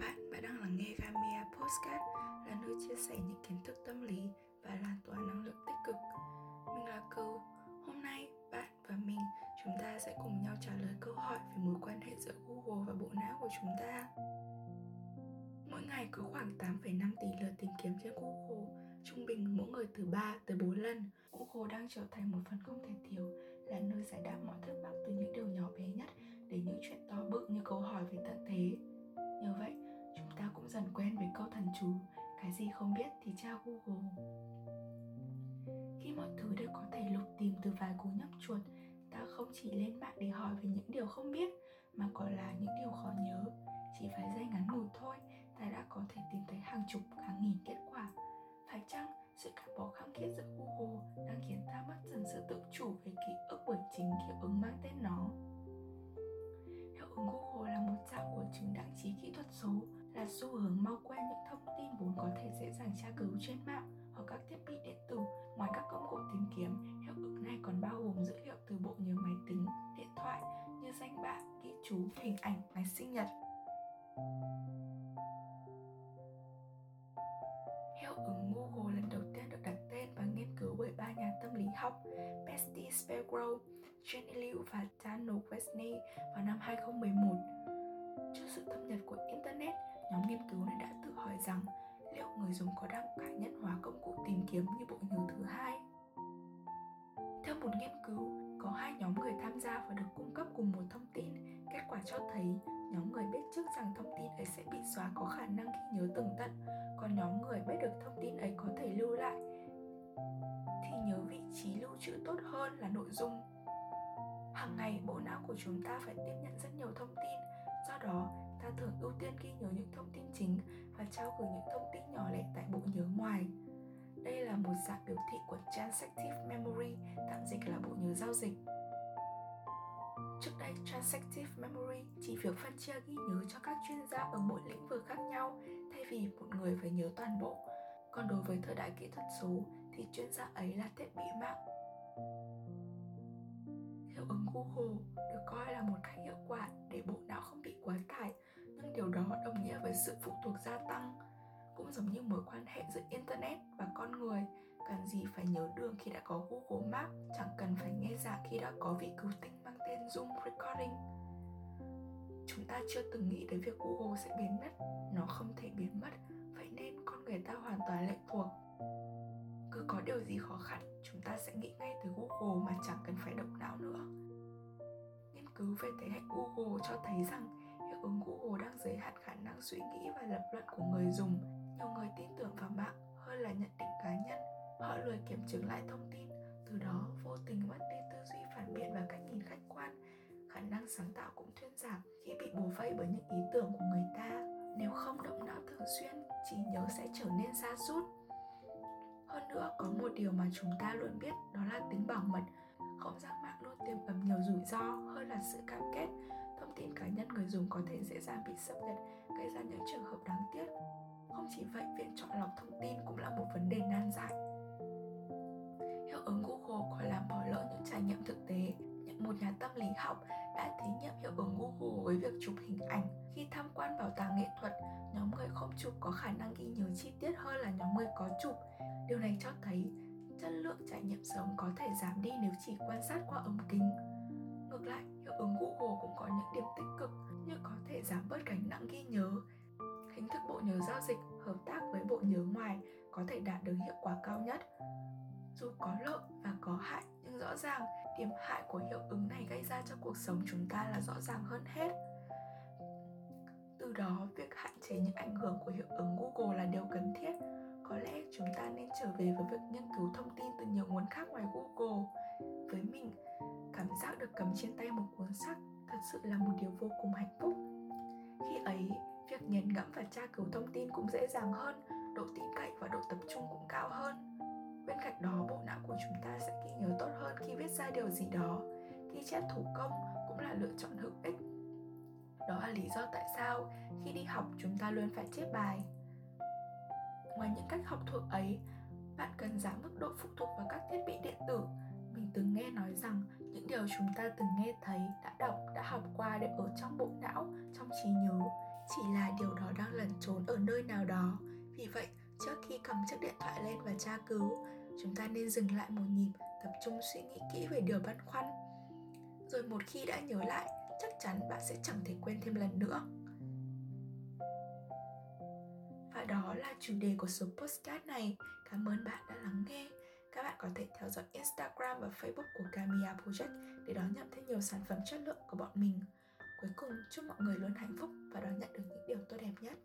các bạn đang lắng nghe Gamia Postcard là nơi chia sẻ những kiến thức tâm lý và lan tỏa năng lượng tích cực. Mình là Cừu. Hôm nay, bạn và mình chúng ta sẽ cùng nhau trả lời câu hỏi về mối quan hệ giữa Google và bộ não của chúng ta. Mỗi ngày có khoảng 8,5 tỷ lượt tìm kiếm trên Google, trung bình mỗi người từ 3 tới 4 lần. Google đang trở thành một phần không thể thiếu, là nơi giải đáp mọi thắc mắc từ những điều nhỏ bé nhất đến những chuyện to bự như câu hỏi về tận thế. Nhờ vậy, ta cũng dần quen với câu thần chú, cái gì không biết thì tra google. Khi mọi thứ đều có thể lục tìm từ vài cú nhấp chuột ta không chỉ lên mạng để hỏi về những điều không biết, mà còn là những điều khó nhớ. Chỉ vài giây ngắn ngủi thôi ta đã có thể tìm thấy hàng chục, hàng nghìn kết quả. Phải chăng sự cắt bỏ khăng khít giữa google đang khiến ta mất dần sự tự chủ về ký ức bởi chính hiệu ứng mang tên nó? Hiệu ứng google là một là xu hướng mau quen những thông tin vốn có thể dễ dàng tra cứu trên mạng hoặc các thiết bị điện tử. Ngoài các công cụ tìm kiếm, hiệu ứng này còn bao gồm dữ liệu từ bộ nhớ máy tính, điện thoại như danh bạ, ghi chú, hình ảnh, ngày sinh nhật. Hiệu ứng Google lần đầu tiên được đặt tên và nghiên cứu bởi ba nhà tâm lý học Betsy Spellgrove, Jenny Liu và Daniel Westney vào năm 2011. Trước sự thâm nhập của Internet, nhóm nghiên cứu này đã tự hỏi rằng liệu người dùng có đang cá nhân hóa công cụ tìm kiếm như bộ nhớ thứ hai. Theo một nghiên cứu, có hai nhóm người tham gia và được cung cấp cùng một thông tin. Kết quả cho thấy nhóm người biết trước rằng thông tin ấy sẽ bị xóa có khả năng khi nhớ tường tận, còn nhóm người biết được thông tin ấy có thể lưu lại thì nhớ vị trí lưu trữ tốt hơn là nội dung. Hàng ngày bộ não của chúng ta phải tiếp nhận rất nhiều thông tin, do đó ta thường ưu tiên ghi nhớ những thông tin chính và trao gửi những thông tin nhỏ lẻ tại bộ nhớ ngoài. Đây là một dạng biểu thị của Transactive Memory, tạm dịch là bộ nhớ giao dịch. Trước đây, Transactive Memory chỉ việc phân chia ghi nhớ cho các chuyên gia ở mỗi lĩnh vực khác nhau thay vì một người phải nhớ toàn bộ. Còn đối với thời đại kỹ thuật số thì chuyên gia ấy là thiết bị mạng Google được coi là một cách hiệu quả để bộ não không bị quá tải, nhưng điều đó đồng nghĩa với sự phụ thuộc gia tăng, cũng giống như mối quan hệ giữa internet và con người. Cần gì phải nhớ đường khi đã có Google Maps, chẳng cần phải nghe giảng khi đã có vị cứu tinh mang tên Zoom Recording. Chúng ta chưa từng nghĩ đến việc Google sẽ biến mất. Nó không thể biến mất, vậy nên con người ta hoàn toàn lệ thuộc. Cứ có điều gì khó khăn, chúng ta sẽ nghĩ ngay tới google mà chẳng cần phải động não cứu về thế hệ google cho thấy rằng hiệu ứng google đang giới hạn khả năng suy nghĩ và lập luận của người dùng. Nhiều người tin tưởng vào mạng hơn là nhận định cá nhân. Họ lười kiểm chứng lại thông tin từ đó vô tình mất đi tư duy phản biện và cách nhìn khách quan. Khả năng sáng tạo cũng thuyên giảm khi bị bù vây bởi những ý tưởng của người ta. Nếu không động não thường xuyên trí nhớ sẽ trở nên xa sút. Hơn nữa, có một điều mà chúng ta luôn biết đó là tính bảo mật. Không gian tiềm ẩn nhiều rủi ro hơn là sự cam kết. Thông tin cá nhân người dùng có thể dễ dàng bị xâm nhập, gây ra những trường hợp đáng tiếc. Không chỉ vậy, việc chọn lọc thông tin cũng là một vấn đề nan giải. Hiệu ứng Google còn làm bỏ lỡ những trải nghiệm thực tế. Một nhà tâm lý học đã thí nghiệm hiệu ứng Google với việc chụp hình ảnh. Khi tham quan bảo tàng nghệ thuật, nhóm người không chụp có khả năng ghi nhớ chi tiết hơn là nhóm người có chụp Điều này cho thấy chất lượng trải nghiệm sống có thể giảm đi nếu chỉ quan sát qua ống kính. Ngược lại, hiệu ứng Google cũng có những điểm tích cực như có thể giảm bớt gánh nặng ghi nhớ. Hình thức bộ nhớ giao dịch hợp tác với bộ nhớ ngoài có thể đạt được hiệu quả cao nhất. Dù có lợi và có hại, nhưng rõ ràng điểm hại của hiệu ứng này gây ra cho cuộc sống chúng ta là rõ ràng hơn hết. Từ đó, việc hạn chế những ảnh hưởng của hiệu ứng Google là điều cần thiết có lẽ chúng ta nên trở về với việc nghiên cứu thông tin từ nhiều nguồn khác ngoài Google. Với mình, cảm giác được cầm trên tay một cuốn sách thật sự là một điều vô cùng hạnh phúc. Khi ấy, việc nghiền ngẫm và tra cứu thông tin cũng dễ dàng hơn, độ tin cậy và độ tập trung cũng cao hơn. Bên cạnh đó, bộ não của chúng ta sẽ ghi nhớ tốt hơn khi viết ra điều gì đó. Ghi chép thủ công cũng là lựa chọn hữu ích. Đó là lý do tại sao khi đi học chúng ta luôn phải chép bài Ngoài những cách học thuộc ấy, bạn cần giảm mức độ phụ thuộc vào các thiết bị điện tử. Mình từng nghe nói rằng những điều chúng ta từng nghe thấy, đã đọc, đã học qua đều ở trong bộ não, trong trí nhớ. chỉ là điều đó đang lẩn trốn ở nơi nào đó vì vậy trước khi cầm chiếc điện thoại lên và tra cứu chúng ta nên dừng lại một nhịp tập trung suy nghĩ kỹ về điều băn khoăn rồi một khi đã nhớ lại chắc chắn bạn sẽ chẳng thể quên thêm lần nữa và đó là chủ đề của số postcard này cảm ơn bạn đã lắng nghe các bạn có thể theo dõi Instagram và Facebook của Kamiya Project để đón nhận thêm nhiều sản phẩm chất lượng của bọn mình. Cuối cùng, chúc mọi người luôn hạnh phúc và đón nhận được những điều tốt đẹp nhất.